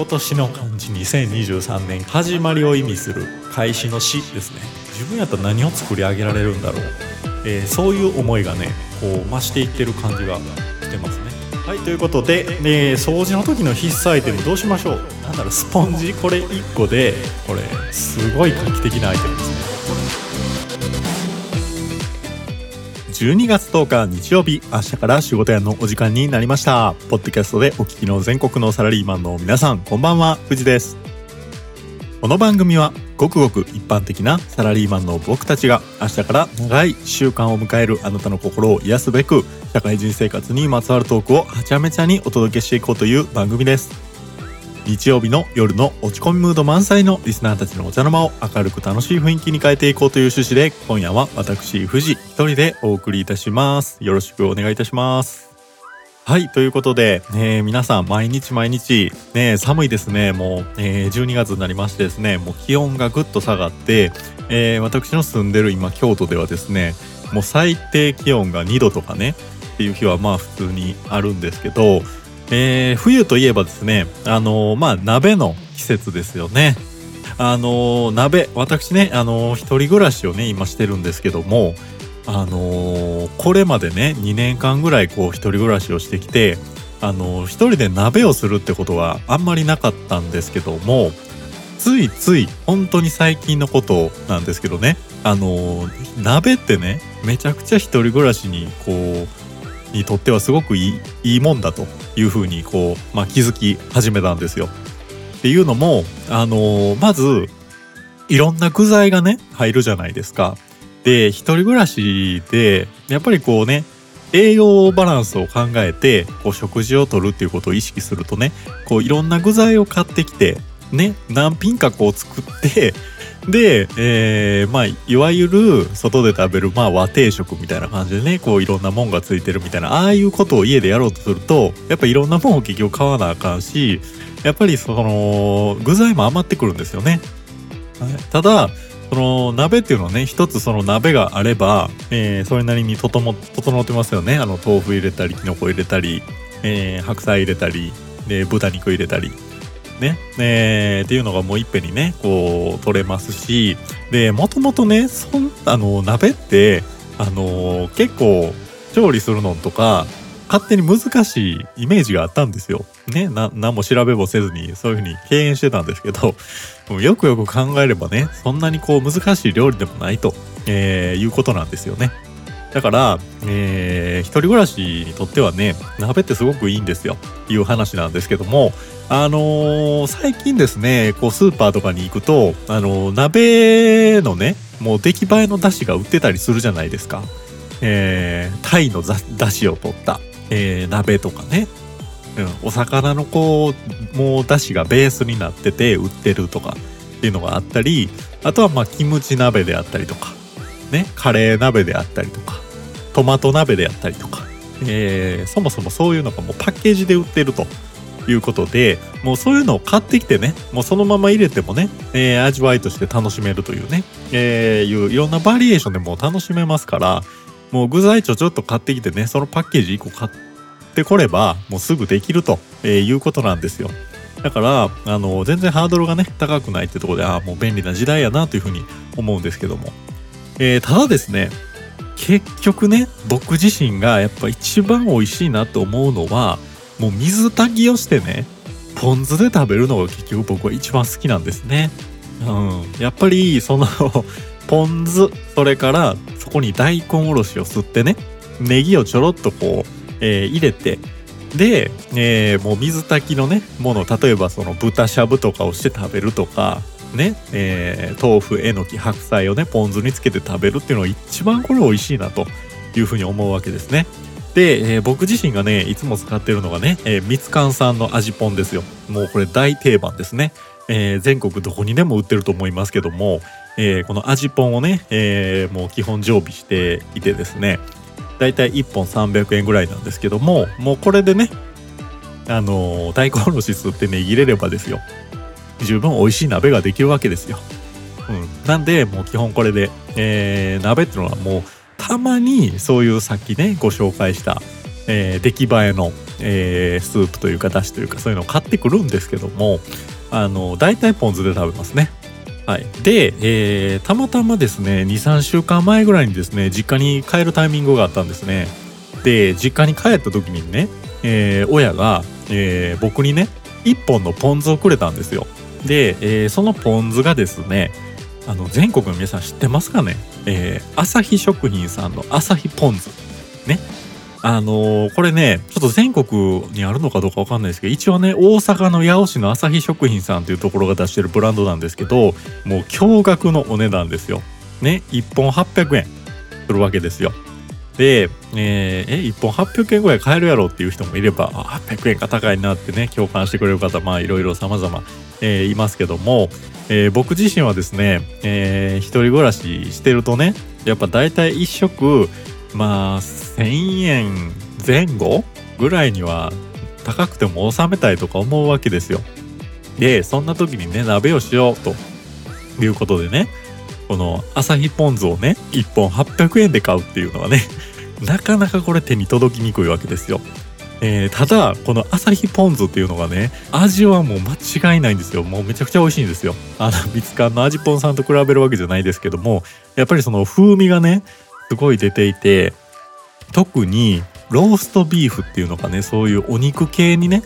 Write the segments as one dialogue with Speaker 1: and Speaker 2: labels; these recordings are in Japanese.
Speaker 1: 今年の漢字2023年始まりを意味する開始の詩ですね。自分やったら何を作り上げられるんだろう、えー、そういう思いがねこう増していってる感じがしてますね。はいということで、えー、掃除の時の必須アイテムどうしましょう。なんだろうスポンジ。これ1個でこれすごい画期的なアイテムです。12月10日日曜日明日から仕事屋のお時間になりました。ポッドキャストでお聞きの全国のサラリーマンの皆さんこんばんは藤です。この番組はごくごく一般的なサラリーマンの僕たちが明日から長い週間を迎えるあなたの心を癒すべく社会人生活にまつわるトークをはちゃめちゃにお届けしていこうという番組です。日曜日の夜の落ち込みムード満載のリスナーたちのお茶の間を明るく楽しい雰囲気に変えていこうという趣旨で今夜は私富士一人でお送りいたします。よろしくお願いいたします。はいということで、えー、皆さん毎日毎日、ね、寒いですね。もう、えー、12月になりましてですねもう気温がぐっと下がって、えー、私の住んでる今京都ではですねもう最低気温が2度とかねっていう日はまあ普通にあるんですけどえー、冬といえばですね、あのー、まあ、鍋の季節ですよね。あのー、鍋、私ね、あの一人暮らしをね、今してるんですけども、あのこれまでね、2年間ぐらいこう、一人暮らしをしてきて、あの一人で鍋をするってことはあんまりなかったんですけども、ついつい、本当に最近のことなんですけどね、あの鍋ってね、めちゃくちゃ一人暮らしにこう、にとってはすごくいいいいもんだというふうにこう、まあ、気づき始めたんですよ。っていうのも、あの、まずいろんな具材がね入るじゃないですか。で一人暮らしでやっぱりこうね栄養バランスを考えてこう食事をとるっていうことを意識するとねこういろんな具材を買ってきてね何品かこう作ってで、えー、まあ、いわゆる外で食べる、まあ、和定食みたいな感じでね、こういろんなもんがついてるみたいな、ああいうことを家でやろうとすると、やっぱいろんなもんを結局買わなあかんし、やっぱりその、具材も余ってくるんですよね。はい、ただ、その鍋っていうのはね、一つその鍋があれば、えー、それなりに整整ってますよね。あの、豆腐入れたり、きのこ入れたり、えー、白菜入れたり、で、豚肉入れたり。ね、えー、っていうのがもういっぺんにねこう取れますしでもともとねそんあの鍋ってあの結構調理するのとか勝手に難しいイメージがあったんですよ。ね、な何も調べもせずにそういうふうに敬遠してたんですけどよくよく考えればねそんなにこう難しい料理でもないと、えー、いうことなんですよね。だから、えー、一人暮らしにとってはね鍋ってすごくいいんですよ。いう話なんですけどもあのー、最近ですね、こうスーパーとかに行くと、あのー、鍋のね、もう出来栄えの出汁が売ってたりするじゃないですか。えー、タイの出汁を取った、えー、鍋とかね、うん、お魚のこう、もう出汁がベースになってて売ってるとかっていうのがあったり、あとはまあキムチ鍋であったりとか、ね、カレー鍋であったりとか、トマト鍋であったりとか、えー、そもそもそういうのがもうパッケージで売ってると。いうことで、もうそういうのを買ってきてね、もうそのまま入れてもね、えー、味わいとして楽しめるというね、えー、いういろんなバリエーションでも楽しめますから、もう具材ちょちょっと買ってきてね、そのパッケージ1個買ってこれば、もうすぐできると、えー、いうことなんですよ。だから、あの、全然ハードルがね、高くないってとこで、ああ、もう便利な時代やなというふうに思うんですけども。えー、ただですね、結局ね、僕自身がやっぱ一番美味しいなと思うのは、もう水炊きをしてねポン酢で食べるのが結局僕は一番好きなんですね。うん、やっぱりその ポン酢それからそこに大根おろしを吸ってねネギをちょろっとこう、えー、入れてで、えー、もう水炊きのねもの例えばその豚しゃぶとかをして食べるとかね、えー、豆腐えのき白菜をねポン酢につけて食べるっていうのが一番これ美味しいなというふうに思うわけですね。で、えー、僕自身がね、いつも使ってるのがね、みつかんさんの味ポンですよ。もうこれ大定番ですね。えー、全国どこにでも売ってると思いますけども、えー、この味ポンをね、えー、もう基本常備していてですね、だいたい1本300円ぐらいなんですけども、もうこれでね、あの、大根おろし吸ってね、入れればですよ。十分美味しい鍋ができるわけですよ。うん。なんで、もう基本これで、えー、鍋っていうのはもう、たまにそういうさっきねご紹介した、えー、出来栄えの、えー、スープというかだしというかそういうのを買ってくるんですけどもあの大体ポン酢で食べますね。はい、で、えー、たまたまですね23週間前ぐらいにですね実家に帰るタイミングがあったんですね。で実家に帰った時にね、えー、親が、えー、僕にね1本のポン酢をくれたんですよ。で、えー、そのポン酢がですねあの全国の皆さん知ってますかね、えー、朝日食品さんの朝日ポン酢。ね。あのー、これねちょっと全国にあるのかどうかわかんないですけど一応ね大阪の八尾市の朝日食品さんというところが出してるブランドなんですけどもう驚愕のお値段ですよ。ね。1本800円。するわけですよ。で、えー、え1本800円ぐらい買えるやろっていう人もいれば800円が高いなってね共感してくれる方まあいろいろ様々、えー、いますけども、えー、僕自身はですね、えー、一人暮らししてるとねやっぱ大体1食まあ1000円前後ぐらいには高くても収めたいとか思うわけですよ。でそんな時にね鍋をしようということでねこの朝日ポン酢をね1本800円で買うっていうのはね なかなかこれ手に届きにくいわけですよ。えー、ただこの朝日ポン酢っていうのがね味はもう間違いないんですよ。もうめちゃくちゃ美味しいんですよ。あのミツカンの味ぽんさんと比べるわけじゃないですけどもやっぱりその風味がねすごい出ていて特にローストビーフっていうのがねそういうお肉系にね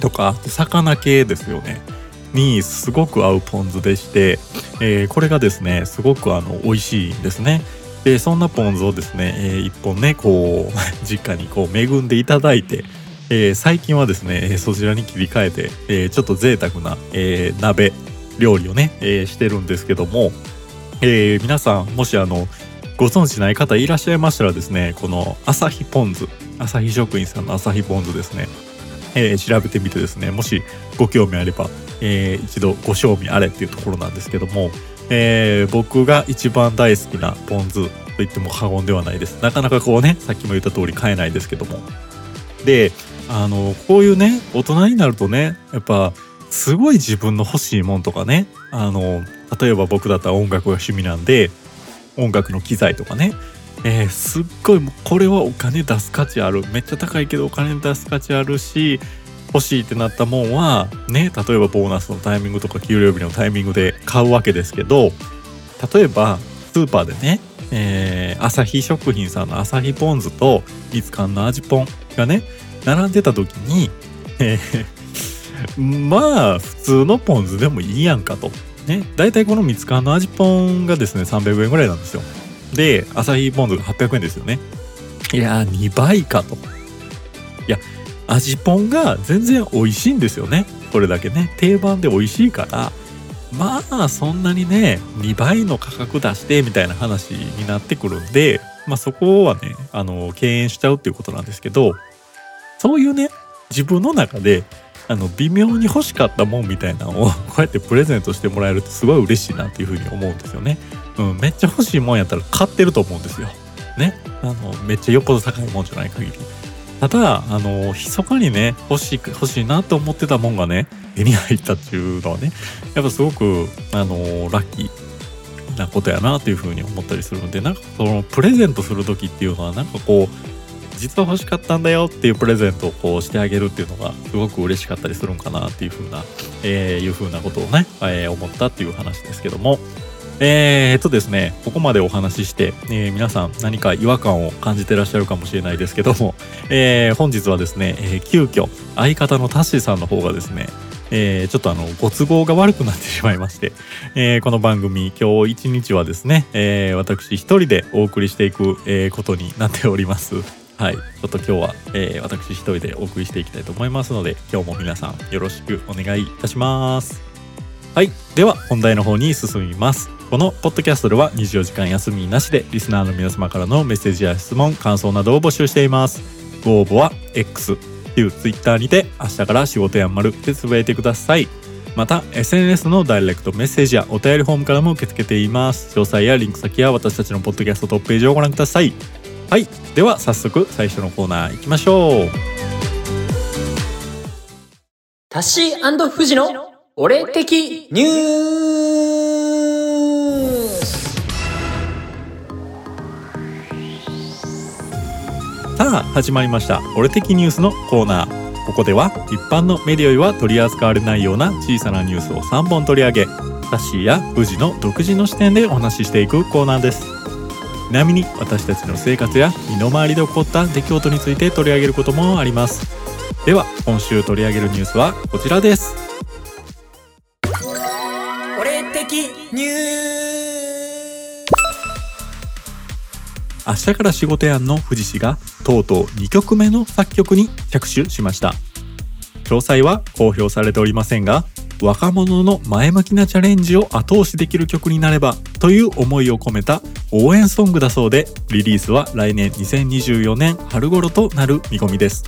Speaker 1: とか魚系ですよね。にすごく合うポン酢でして、えー、これがですねすごくあの美味しいんですね。でそんなポン酢をですね、えー、一本ねこう 実家にこう恵んでいただいて、えー、最近はですねそちらに切り替えて、えー、ちょっと贅沢な、えー、鍋料理をね、えー、してるんですけども、えー、皆さんもしあのご存知ない方いらっしゃいましたらですねこの朝日ポン酢朝日食品さんの朝日ポン酢ですね、えー、調べてみてですねもしご興味あれば、えー、一度ご賞味あれっていうところなんですけどもえー、僕が一番大好きなポン酢と言っても過言ではないです。なかなかこうね、さっきも言った通り買えないですけども。で、あの、こういうね、大人になるとね、やっぱ、すごい自分の欲しいもんとかね、あの、例えば僕だったら音楽が趣味なんで、音楽の機材とかね、えー、すっごいこれはお金出す価値あるめっちゃ高いけどお金出す価値あるし欲しいってなったもんはね例えばボーナスのタイミングとか給料日のタイミングで買うわけですけど例えばスーパーでね、えー、朝日食品さんの朝日ポン酢とミツカンの味ポンがね並んでた時に、えー、まあ普通のポン酢でもいいやんかと。ね、大体このミツカンの味ポンがですね300円ぐらいなんですよ。で朝日ポン酢が800円ですよね。いやー2倍かと。いや味ぽんが全然美味しいんですよねこれだけね定番で美味しいからまあそんなにね2倍の価格出してみたいな話になってくるんでまあそこはねあの敬遠しちゃうっていうことなんですけどそういうね自分の中であの微妙に欲しかったもんみたいなのをこうやってプレゼントしてもらえるとすごい嬉しいなっていうふうに思うんですよね。うん、めっちゃ欲しいもんやったら買ってると思うんですよ。ね。あの、めっちゃよっぽど高いもんじゃない限り。ただ、あの、密かにね、欲しい、欲しいなと思ってたもんがね、手に入ったっていうのはね、やっぱすごく、あの、ラッキーなことやなというふうに思ったりするので、なんかそのプレゼントする時っていうのは、なんかこう、実は欲しかったんだよっていうプレゼントをこうしてあげるっていうのがすごく嬉しかったりするんかなっていうふうな、えー、いうふうなことをね、えー、思ったっていう話ですけども、えー、っとですね、ここまでお話しして、えー、皆さん何か違和感を感じてらっしゃるかもしれないですけども、えー、本日はですね、えー、急遽相方のタッシーさんの方がですね、えー、ちょっとあのご都合が悪くなってしまいまして、えー、この番組今日一日はですね、えー、私一人でお送りしていく、えー、ことになっております。はい、ちょっと今日は、えー、私一人でお送りしていきたいと思いますので今日も皆さんよろしくお願いいたします。はい、では本題の方に進みます。このポッドキャストでは24時間休みなしでリスナーの皆様からのメッセージや質問感想などを募集しています。ご応募は X 旧 Twitter にて明日から仕事やんまるでつぶやいてください。また SNS のダイレクトメッセージやお便りフォームからも受け付けています。詳細やリンク先は私たちのポッドキャストトップページをご覧ください。はいでは早速最初のコーナー行きましょう。
Speaker 2: タッシー富士の俺的ニュー
Speaker 1: さあ始まりました「俺的ニュース」のコーナー。ここでは一般のメディアよりは取り扱われないような小さなニュースを3本取り上げタッシーや富士の独自の視点でお話ししていくコーナーです。ちなみに私たちの生活や身の回りで起こった出来事について取り上げることもあります。では今週取り上げるニュースはこちらです。
Speaker 2: 俺的ニュース。
Speaker 1: 明日から仕事やんの富士氏がとうとう2曲目の作曲に着手しました。詳細は公表されておりませんが若者の前向きなチャレンジを後押しできる曲になればという思いを込めた応援ソングだそうでリリースは来年2024年春頃となる見込みです。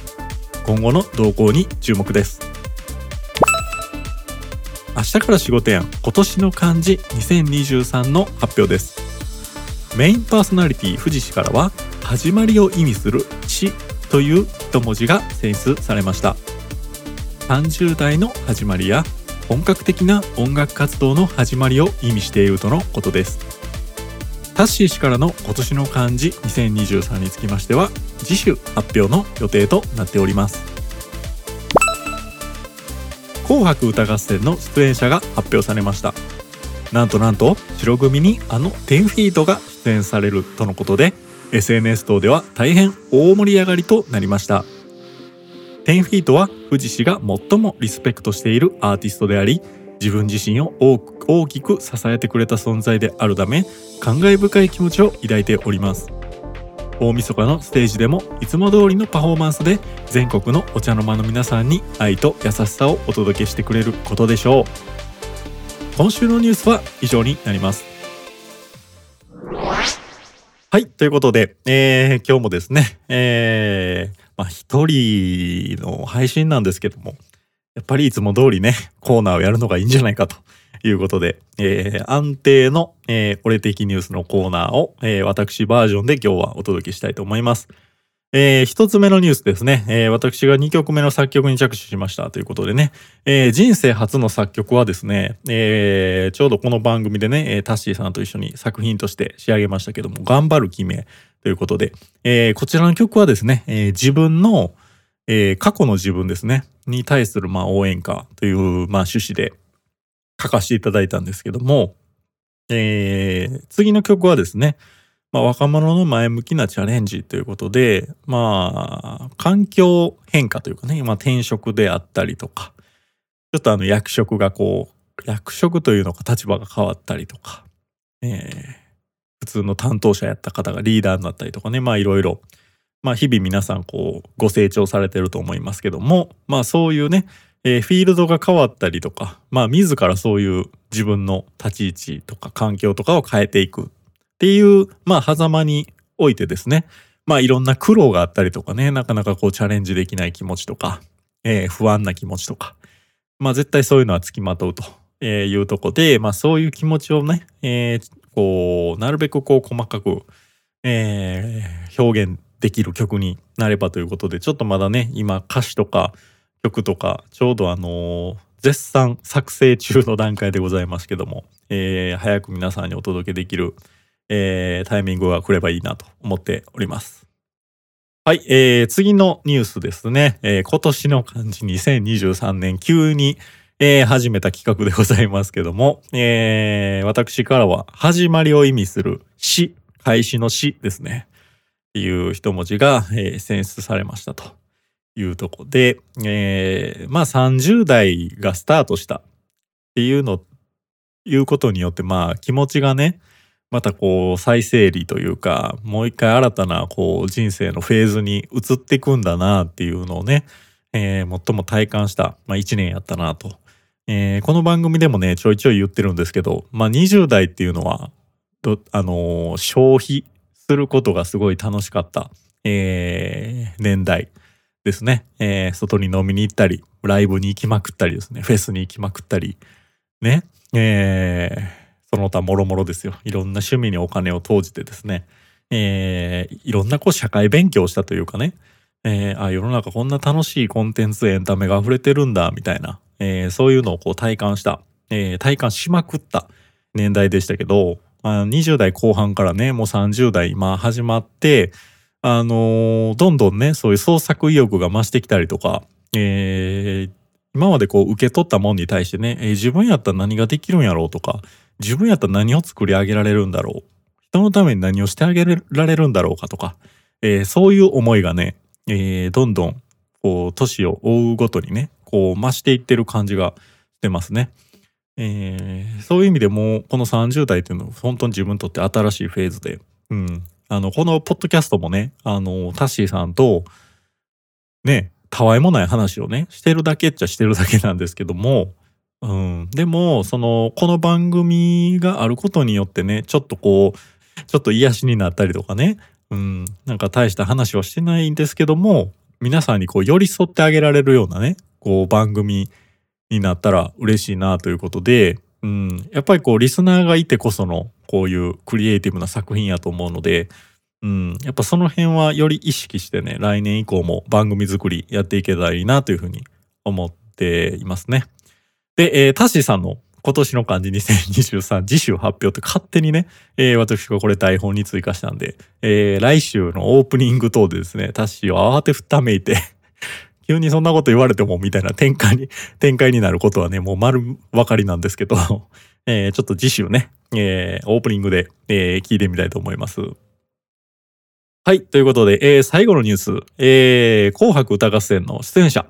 Speaker 1: 今後の動向に注目です。明日から仕事やん今年の漢字2023の発表です。メインパーソナリティ富士氏からは始まりを意味する「死」という一文字が選出されました。30代の始まりや本格的な音楽活動の始まりを意味しているとのことです。タッシー氏からの今年の漢字2023につきましては次週発表の予定となっております。紅白歌合戦の出演者が発表されました。なんとなんと白組にあの10フィートが出演されるとのことで SNS 等では大変大盛り上がりとなりました。10フィートは富士氏が最もリスペクトしているアーティストであり自分自身を大きく支えてくれた存在であるため感慨深い気持ちを抱いております。大晦日のステージでもいつも通りのパフォーマンスで全国のお茶の間の皆さんに愛と優しさをお届けしてくれることでしょう。今週のニュースは以上になります。はいということで、えー、今日もですね、えー、まあ一人の配信なんですけどもやっぱりいつも通りねコーナーをやるのがいいんじゃないかということで、えー、安定の、えー、俺的ニュースのコーナーを、えー、私バージョンで今日はお届けしたいと思います。えー、一つ目のニュースですね。えー、私が2曲目の作曲に着手しました。ということでね、えー、人生初の作曲はですね、えー、ちょうどこの番組でね、タッシーさんと一緒に作品として仕上げましたけども、頑張る君ということで、えー、こちらの曲はですね、えー、自分の、えー、過去の自分ですね、に対するまあ応援歌という、まあ、趣旨で書かせていただいたんですけども、えー、次の曲はですね、まあ、若者の前向きなチャレンジということで、まあ、環境変化というかね、まあ、転職であったりとか、ちょっとあの役職がこう、役職というのか立場が変わったりとか、えー、普通の担当者やった方がリーダーになったりとかね、まあいろいろ、まあ日々皆さんこう、ご成長されてると思いますけども、まあそういうね、えー、フィールドが変わったりとか、まあ自らそういう自分の立ち位置とか環境とかを変えていくっていう、まあ、狭間においてですね、まあ、いろんな苦労があったりとかね、なかなかこう、チャレンジできない気持ちとか、えー、不安な気持ちとか、まあ、絶対そういうのはつきまとうというとこで、まあ、そういう気持ちをね、えー、こう、なるべくこう、細かく、えー、表現できる曲になればということで、ちょっとまだね、今、歌詞とか曲とか、ちょうどあのー、絶賛作成中の段階でございますけども、えー、早く皆さんにお届けできる、えー、タイミングが来ればいいなと思っております。はい、えー、次のニュースですね。えー、今年の漢字2023年急に、えー、始めた企画でございますけども、えー、私からは始まりを意味する死、開始の死ですね。っていう一文字が、えー、選出されましたというとこで、えー、まあ30代がスタートしたっていうの、いうことによって、まあ気持ちがね、またこう再整理というかもう一回新たなこう人生のフェーズに移っていくんだなっていうのをね、えー、最も体感した、まあ、1年やったなと、えー、この番組でもねちょいちょい言ってるんですけど、まあ、20代っていうのはあのー、消費することがすごい楽しかった、えー、年代ですね、えー、外に飲みに行ったりライブに行きまくったりですね。フェスに行きまくったりね。えーその他もろもろですよ。いろんな趣味にお金を投じてですね、えー、いろんなこう社会勉強をしたというかね、えー、あ世の中こんな楽しいコンテンツエンタメが溢れてるんだみたいな、えー、そういうのをこう体感した、えー、体感しまくった年代でしたけど、あ、20代後半からねもう30代今始まってあのーどんどんね、そういう創作意欲が増してきたりとか、えー今までこう受け取ったもんに対してね、えー自分やったら何ができるんやろうとか、自分やったら何を作り上げられるんだろう？人のために何をしてあげられるんだろうかとか、えーそういう思いがね、えーどんどん、こう、年を追うごとにね、こう、増していってる感じがしてますね。えーそういう意味でもうこの30代っていうのは本当に自分にとって新しいフェーズで、うん、あのこのポッドキャストもねあのタッシーさんとねたわいもない話をねしてるだけっちゃしてるだけなんですけども、うん、でもそのこの番組があることによってねちょっとこうちょっと癒しになったりとかね、うん、なんか大した話はしてないんですけども皆さんにこう寄り添ってあげられるようなねこう番組になったら嬉しいなということで、うん、やっぱりこうリスナーがいてこそのこういうクリエイティブな作品やと思うので、うん、やっぱその辺はより意識してね来年以降も番組作りやっていけたらいいなというふうに思っていますね。で、えータッシーさんの今年の漢字2023次週発表って勝手にね、えー私がこれ台本に追加したんで、えー来週のオープニング等でですね、タッシーを慌てふためいて 急にそんなこと言われてもみたいな展開に、展開になることはね、もう丸分かりなんですけど、えーちょっと次週ね、えーオープニングで、えー聞いてみたいと思います。はい。ということで、えー最後のニュース、えー紅白歌合戦の出演者。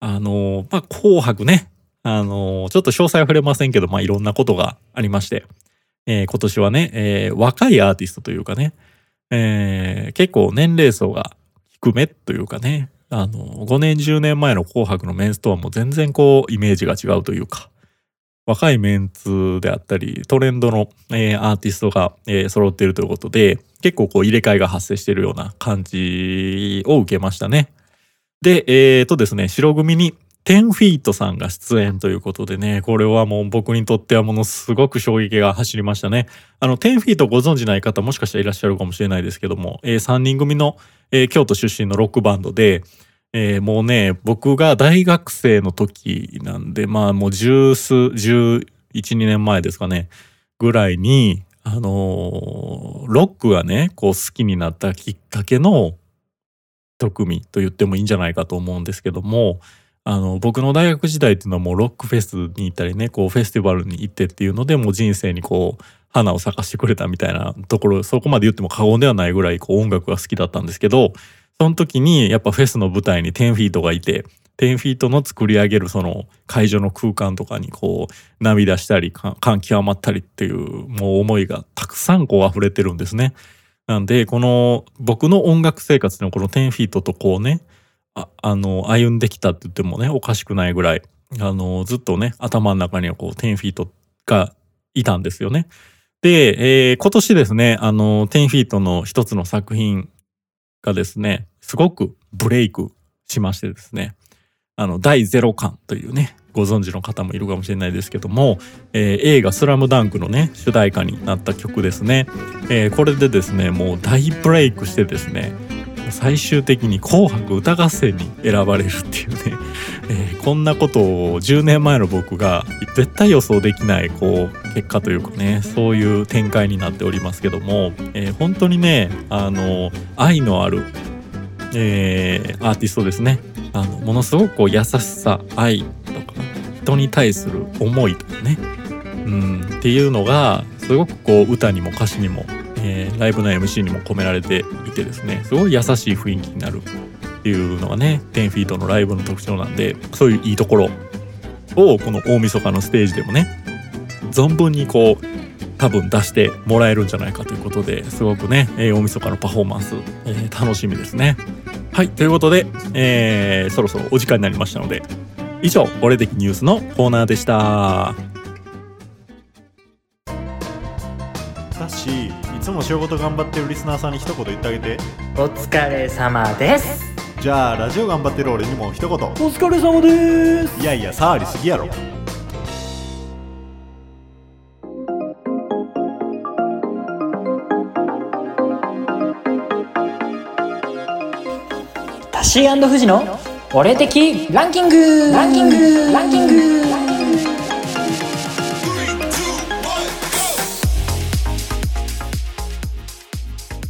Speaker 1: あのーまあ、紅白ね、あのちょっと詳細は触れませんけど、まあ、いろんなことがありまして、えー今年はね、えー若いアーティストというかね、えー結構年齢層が低めというかね、あの、5年10年前の紅白のメンツとはもう全然こう、イメージが違うというか、若いメンツであったり、トレンドの、えーアーティストが、えー揃っているということで、結構こう入れ替えが発生しているような感じを受けましたね。で、えーとですね、白組に10フィートさんが出演ということでね、これはもう僕にとってはものすごく衝撃が走りましたね。あの、10フィートご存知ない方もしかしたらいらっしゃるかもしれないですけども、え3人組の、えー京都出身のロックバンドで、えーもうね、僕が大学生の時なんで、まあもう十数、11、2年前ですかね、ぐらいに、あのーロックがね、こう好きになったきっかけの一組と言ってもいいんじゃないかと思うんですけども、あの、僕の大学時代っていうのはもうロックフェスに行ったりね、こうフェスティバルに行ってっていうので、もう人生にこう、花を咲かしてくれたみたいなところ、そこまで言っても過言ではないぐらいこう音楽が好きだったんですけど、その時にやっぱフェスの舞台に10フィートがいて、10フィートの作り上げるその会場の空間とかにこう涙したり感極まったりっていうもう思いがたくさんこう溢れてるんですね。なんでこの僕の音楽生活のこの10フィートとこうねあの歩んできたって言ってもねおかしくないぐらいあのずっとね頭の中にはこう10フィートがいたんですよね。で、えー今年ですねあの10フィートの一つの作品がですねすごくブレイクしましてですねあの第ゼロ感というねご存知の方もいるかもしれないですけども、えー映画「スラムダンクのね主題歌になった曲ですね、えーこれでですねもう大ブレイクしてですね最終的に「紅白歌合戦」に選ばれるっていうね、えーこんなことを10年前の僕が絶対予想できないこう結果というかねそういう展開になっておりますけども、えー本当にねあの愛のある、えーアーティストですね。あのものすごくこう優しさ愛とか人に対する思いとかね、うん、っていうのがすごくこう歌にも歌詞にも、えーライブの MC にも込められていてですねすごい優しい雰囲気になるっていうのがね10フィートのライブの特徴なんでそういういいところをこの大晦日のステージでもね存分にこう多分出してもらえるんじゃないかということですごくね、えー大晦日のパフォーマンス、えー楽しみですね。はいということで、えーそろそろお時間になりましたので以上「俺的ニュース」のコーナーでした。つも仕事頑張ってるリスナーさんに一言言ってあげて。
Speaker 2: お疲れ様です。
Speaker 1: じゃあラジオ頑張ってる俺にも一言。
Speaker 2: お疲れ様です。
Speaker 1: いやいや触りすぎやろ
Speaker 2: タシフジの俺的ランキング。ランキング。ランキング。
Speaker 1: こ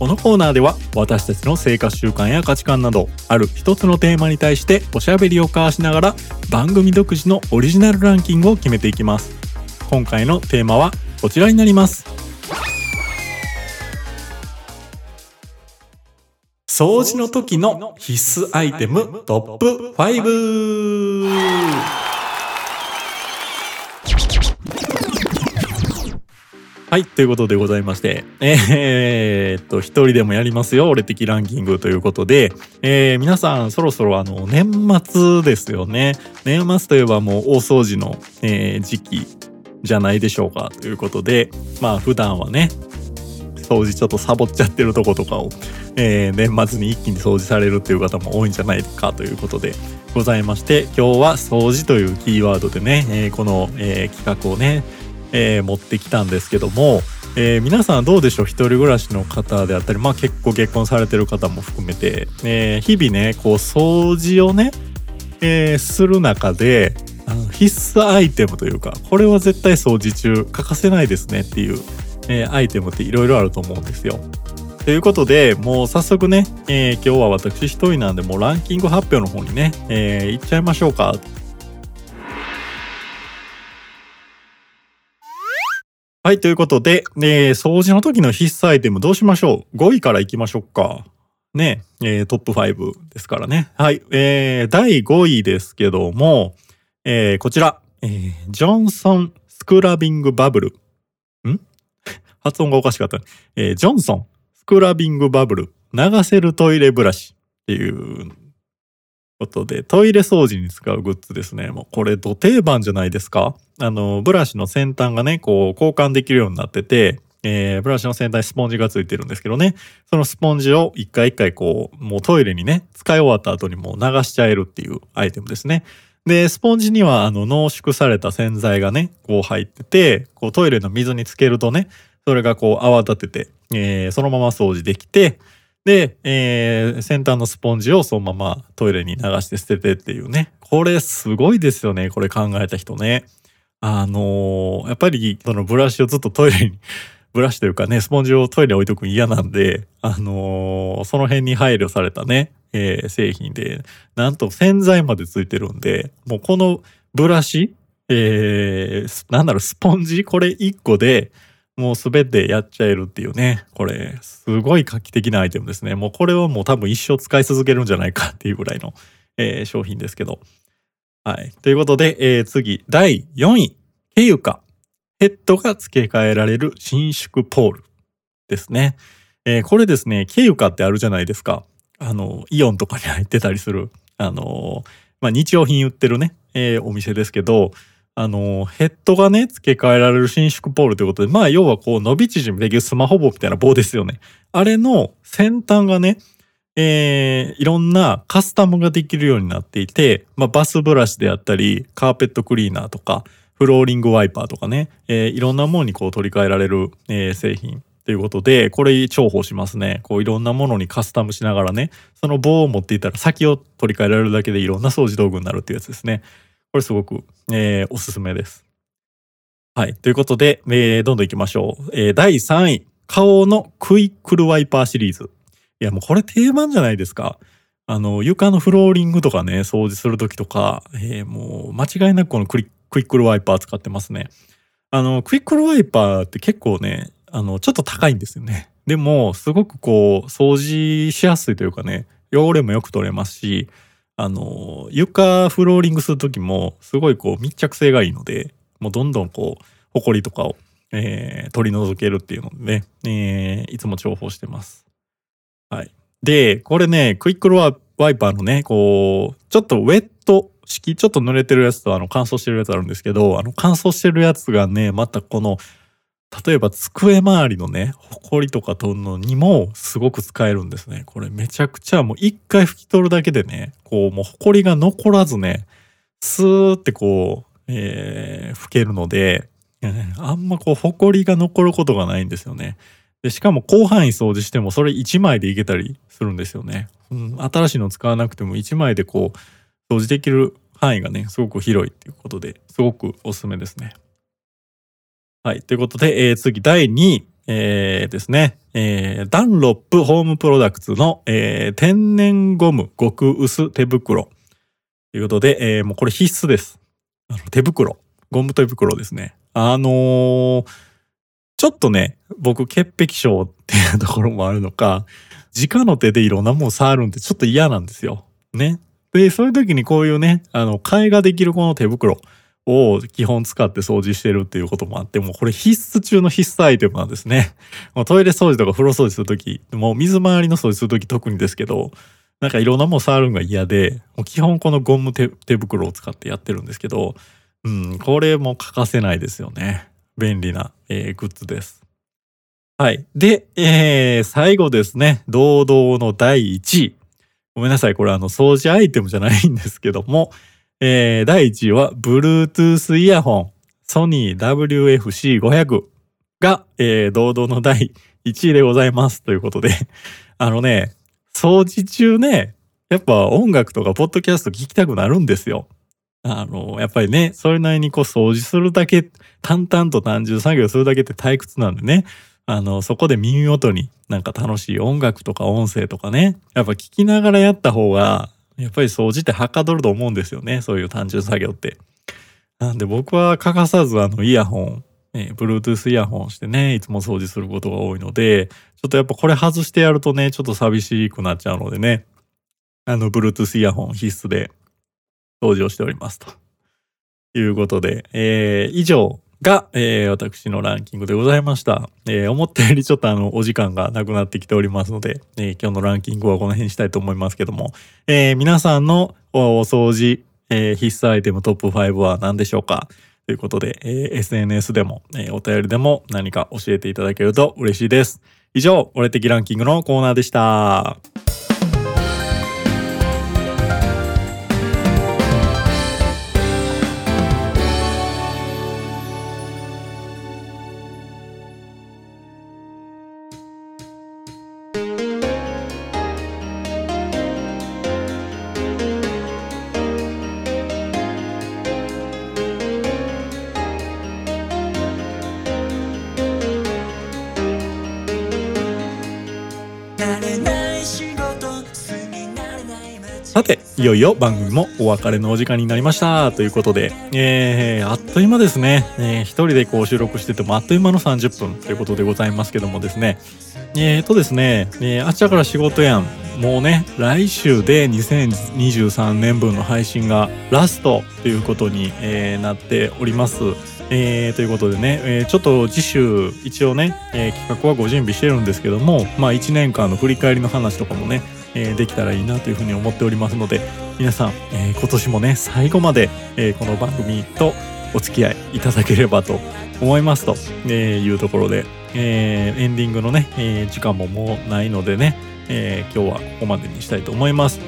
Speaker 1: このコーナーでは私たちの生活習慣や価値観などある一つのテーマに対しておしゃべりを交わしながら番組独自のオリジナルランキングを決めていきます。今回のテーマはこちらになります。掃除の時の必須アイテムトップ5はい、ということでございまして、えー、っと、一人でもやりますよ、俺的ランキングということで、えー、皆さんそろそろあの、年末ですよね。年末といえばもう大掃除の、えー、時期じゃないでしょうかということで、まあ普段はね、掃除ちょっとサボっちゃってるとことかを、えー、年末に一気に掃除されるっていう方も多いんじゃないかということでございまして、今日は掃除というキーワードでね、えー、この、えー、企画をね、えー、持ってきたんですけども、えー、皆さんどうでしょう？一人暮らしの方であったり、まあ結構結婚されてる方も含めて、えー、日々ね、こう掃除をね、えー、する中で、あの必須アイテムというか、これは絶対掃除中欠かせないですねっていう、え、アイテムっていろいろあると思うんですよ。ということで、もう早速ね、え、今日は私一人なんで、もうランキング発表の方にね、え、行っちゃいましょうか。はい、ということで、えー、掃除の時の必須アイテムどうしましょう ?5 位からいきましょうか。ね、えー、トップ5ですからね。はい、えー、第5位ですけども、えー、こちら、えー、ジョンソンスクラビングバブル。ん？発音がおかしかった、ねえー。ジョンソンスクラビングバブル流せるトイレブラシっていうことで、トイレ掃除に使うグッズですね。もうこれ、ど定番じゃないですかあの、ブラシの先端がね、こう、交換できるようになってて、えー、ブラシの先端にスポンジがついてるんですけどね、そのスポンジを一回一回こう、もうトイレにね、使い終わった後にもう流しちゃえるっていうアイテムですね。で、スポンジにはあの濃縮された洗剤がね、こう入ってて、こうトイレの水につけるとね、それがこう泡立てて、えー、そのまま掃除できて、で、えー、先端のスポンジをそのままトイレに流して捨ててっていうね。これすごいですよね。これ考えた人ね。あのー、やっぱりそのブラシをずっとトイレに、ブラシというかね、スポンジをトイレに置いとくの嫌なんで、あのー、その辺に配慮されたね、えー、製品で、なんと洗剤までついてるんで、もうこのブラシ、えー、なんだろう、スポンジこれ1個で、もうすべてやっちゃえるっていうね。これ、すごい画期的なアイテムですね。もうこれはもう多分一生使い続けるんじゃないかっていうぐらいの、えー、商品ですけど。はい。ということで、えー、次、第4位。ケユカ。ヘッドが付け替えられる伸縮ポールですね。えー、これですね、ケユカってあるじゃないですか。あの、イオンとかに入ってたりする、あのまあ、日用品売ってるね、えー、お店ですけど、あの、ヘッドがね、付け替えられる伸縮ポールということで、まあ、要はこう、伸び縮みできるスマホ棒みたいな棒ですよね。あれの先端がね、えー、いろんなカスタムができるようになっていて、まあ、バスブラシであったり、カーペットクリーナーとか、フローリングワイパーとかね、えー、いろんなものにこう取り替えられる、えー、製品ということで、これ重宝しますね。こういろんなものにカスタムしながらね、その棒を持っていたら先を取り替えられるだけでいろんな掃除道具になるっていうやつですね。これすごく、えー、おすすめです。はい。ということで、えー、どんどん行きましょう。えー、第3位。顔のクイックルワイパーシリーズ。いや、もうこれ定番じゃないですか。あの、床のフローリングとかね、掃除するときとか、えー、もう間違いなくこのクイックルワイパー使ってますね。あの、クイックルワイパーって結構ね、あの、ちょっと高いんですよね。でも、すごくこう、掃除しやすいというかね、汚れもよく取れますし、あの、床フローリングする時も、すごいこう密着性がいいので、もうどんどんこう、ホコリとかを、えー、取り除けるっていうのでね、えー、いつも重宝してます。はい。で、これね、クイックルワイパーのね、こう、ちょっとウェット式、ちょっと濡れてるやつとあの乾燥してるやつあるんですけど、あの乾燥してるやつがね、またこの例えば机周りのね、ほこりとか取るのにもすごく使えるんですね。これめちゃくちゃもう一回拭き取るだけでね、こうもうほこりが残らずね、スーってこう、えー、拭けるので、あんまこうほこりが残ることがないんですよね。でしかも広範囲掃除してもそれ1枚でいけたりするんですよね。うん、新しいの使わなくても1枚でこう掃除できる範囲がね、すごく広いっていうことで、すごくおすすめですね。はい。ということで、えー、次、第2位。えー、ですね、えー、ダンロップホームプロダクツの、えー、天然ゴム極薄手袋。ということで、えー、もうこれ必須です。あの手袋。ゴム手袋ですね。あのー、ちょっとね、僕潔癖症っていうところもあるのか、直の手でいろんなもん触るんってちょっと嫌なんですよ。ね。で、そういう時にこういうね、あの、替えができるこの手袋を基本使って掃除してるっていうこともあって、もうこれ必須中の必須アイテムなんですね。もうトイレ掃除とか風呂掃除する時、もう水回りの掃除する時特にですけど、なんかいろんなもん触るのが嫌で、もう基本このゴム手袋を使ってやってるんですけど、うん、これも欠かせないですよね。便利な、えー、グッズです。はい。で、えー、最後ですね。堂々の第1位。ごめんなさい。これあの、掃除アイテムじゃないんですけども、えー、第1位は、Bluetooth イヤホン、ソニー WFC500 が、えー、堂々の第1位でございます。ということで、あのね、掃除中ね、やっぱ音楽とかポッドキャスト聞きたくなるんですよ。あの、やっぱりね、それなりにこう掃除するだけ、淡々と単純作業するだけって退屈なんでね、あの、そこで耳元になんか楽しい音楽とか音声とかね、やっぱ聞きながらやった方が、やっぱり掃除ってはかどると思うんですよね。そういう単純作業って。なんで僕は欠かさずあのイヤホン、え、Bluetooth イヤホンしてね、いつも掃除することが多いので、ちょっとやっぱこれ外してやるとね、ちょっと寂しくなっちゃうのでね、あの、Bluetooth イヤホン必須で掃除をしておりますと。いうことで、えー、以上が、えー、私のランキングでございました。えー、思ったよりちょっとあの、お時間がなくなってきておりますので、えー、今日のランキングはこの辺にしたいと思いますけども、えー、皆さんのお掃除、えー、必須アイテムトップ5は何でしょうか？ということで、えー、SNS でも、えー、お便りでも何か教えていただけると嬉しいです。以上、俺的ランキングのコーナーでした。いよいよ番組もお別れのお時間になりました。ということで、えー、あっという間ですね。えー、一人でこう収録しててもあっという間の30分ということでございますけどもですね。えーとですね、えー、あっちゃから仕事やん。もうね、来週で2023年分の配信がラストということに、えー、なっております。えー、ということでね、えー、ちょっと次週一応ね、えー、企画はご準備してるんですけども、まあ1年間の振り返りの話とかもね、えできたらいいなというふうに思っておりますので皆さん、え今年もね最後まで、えこの番組とお付き合いいただければと思いますと、えいうところで、えエンディングのね、え時間ももうないのでね、え今日はここまでにしたいと思います。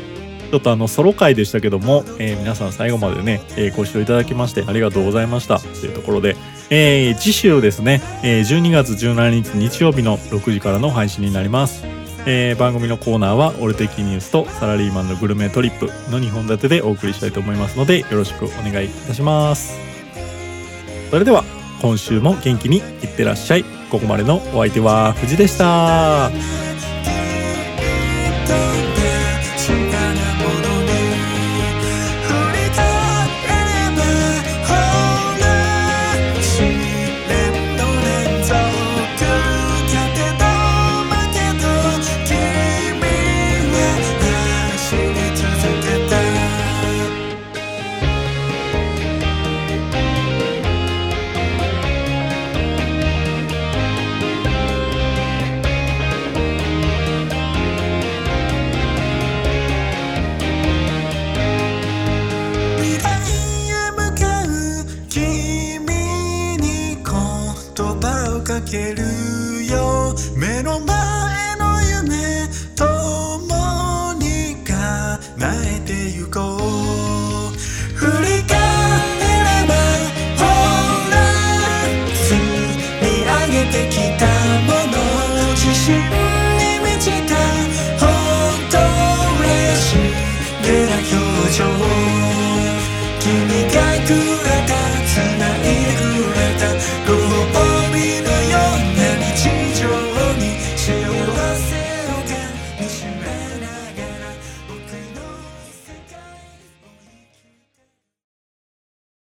Speaker 1: ちょっとあのソロ回でしたけども、えー、皆さん最後までね、えー、ご視聴いただきましてありがとうございましたというところで、えー、次週ですね、え12月17日日曜日の6時からの配信になります。えー、番組のコーナーは「俺的ニュース」と「サラリーマンのグルメトリップ」の2本立てでお送りしたいと思いますのでよろしくお願いいたします。それでは今週も元気にいってらっしゃい。ここまでのお相手は藤でした。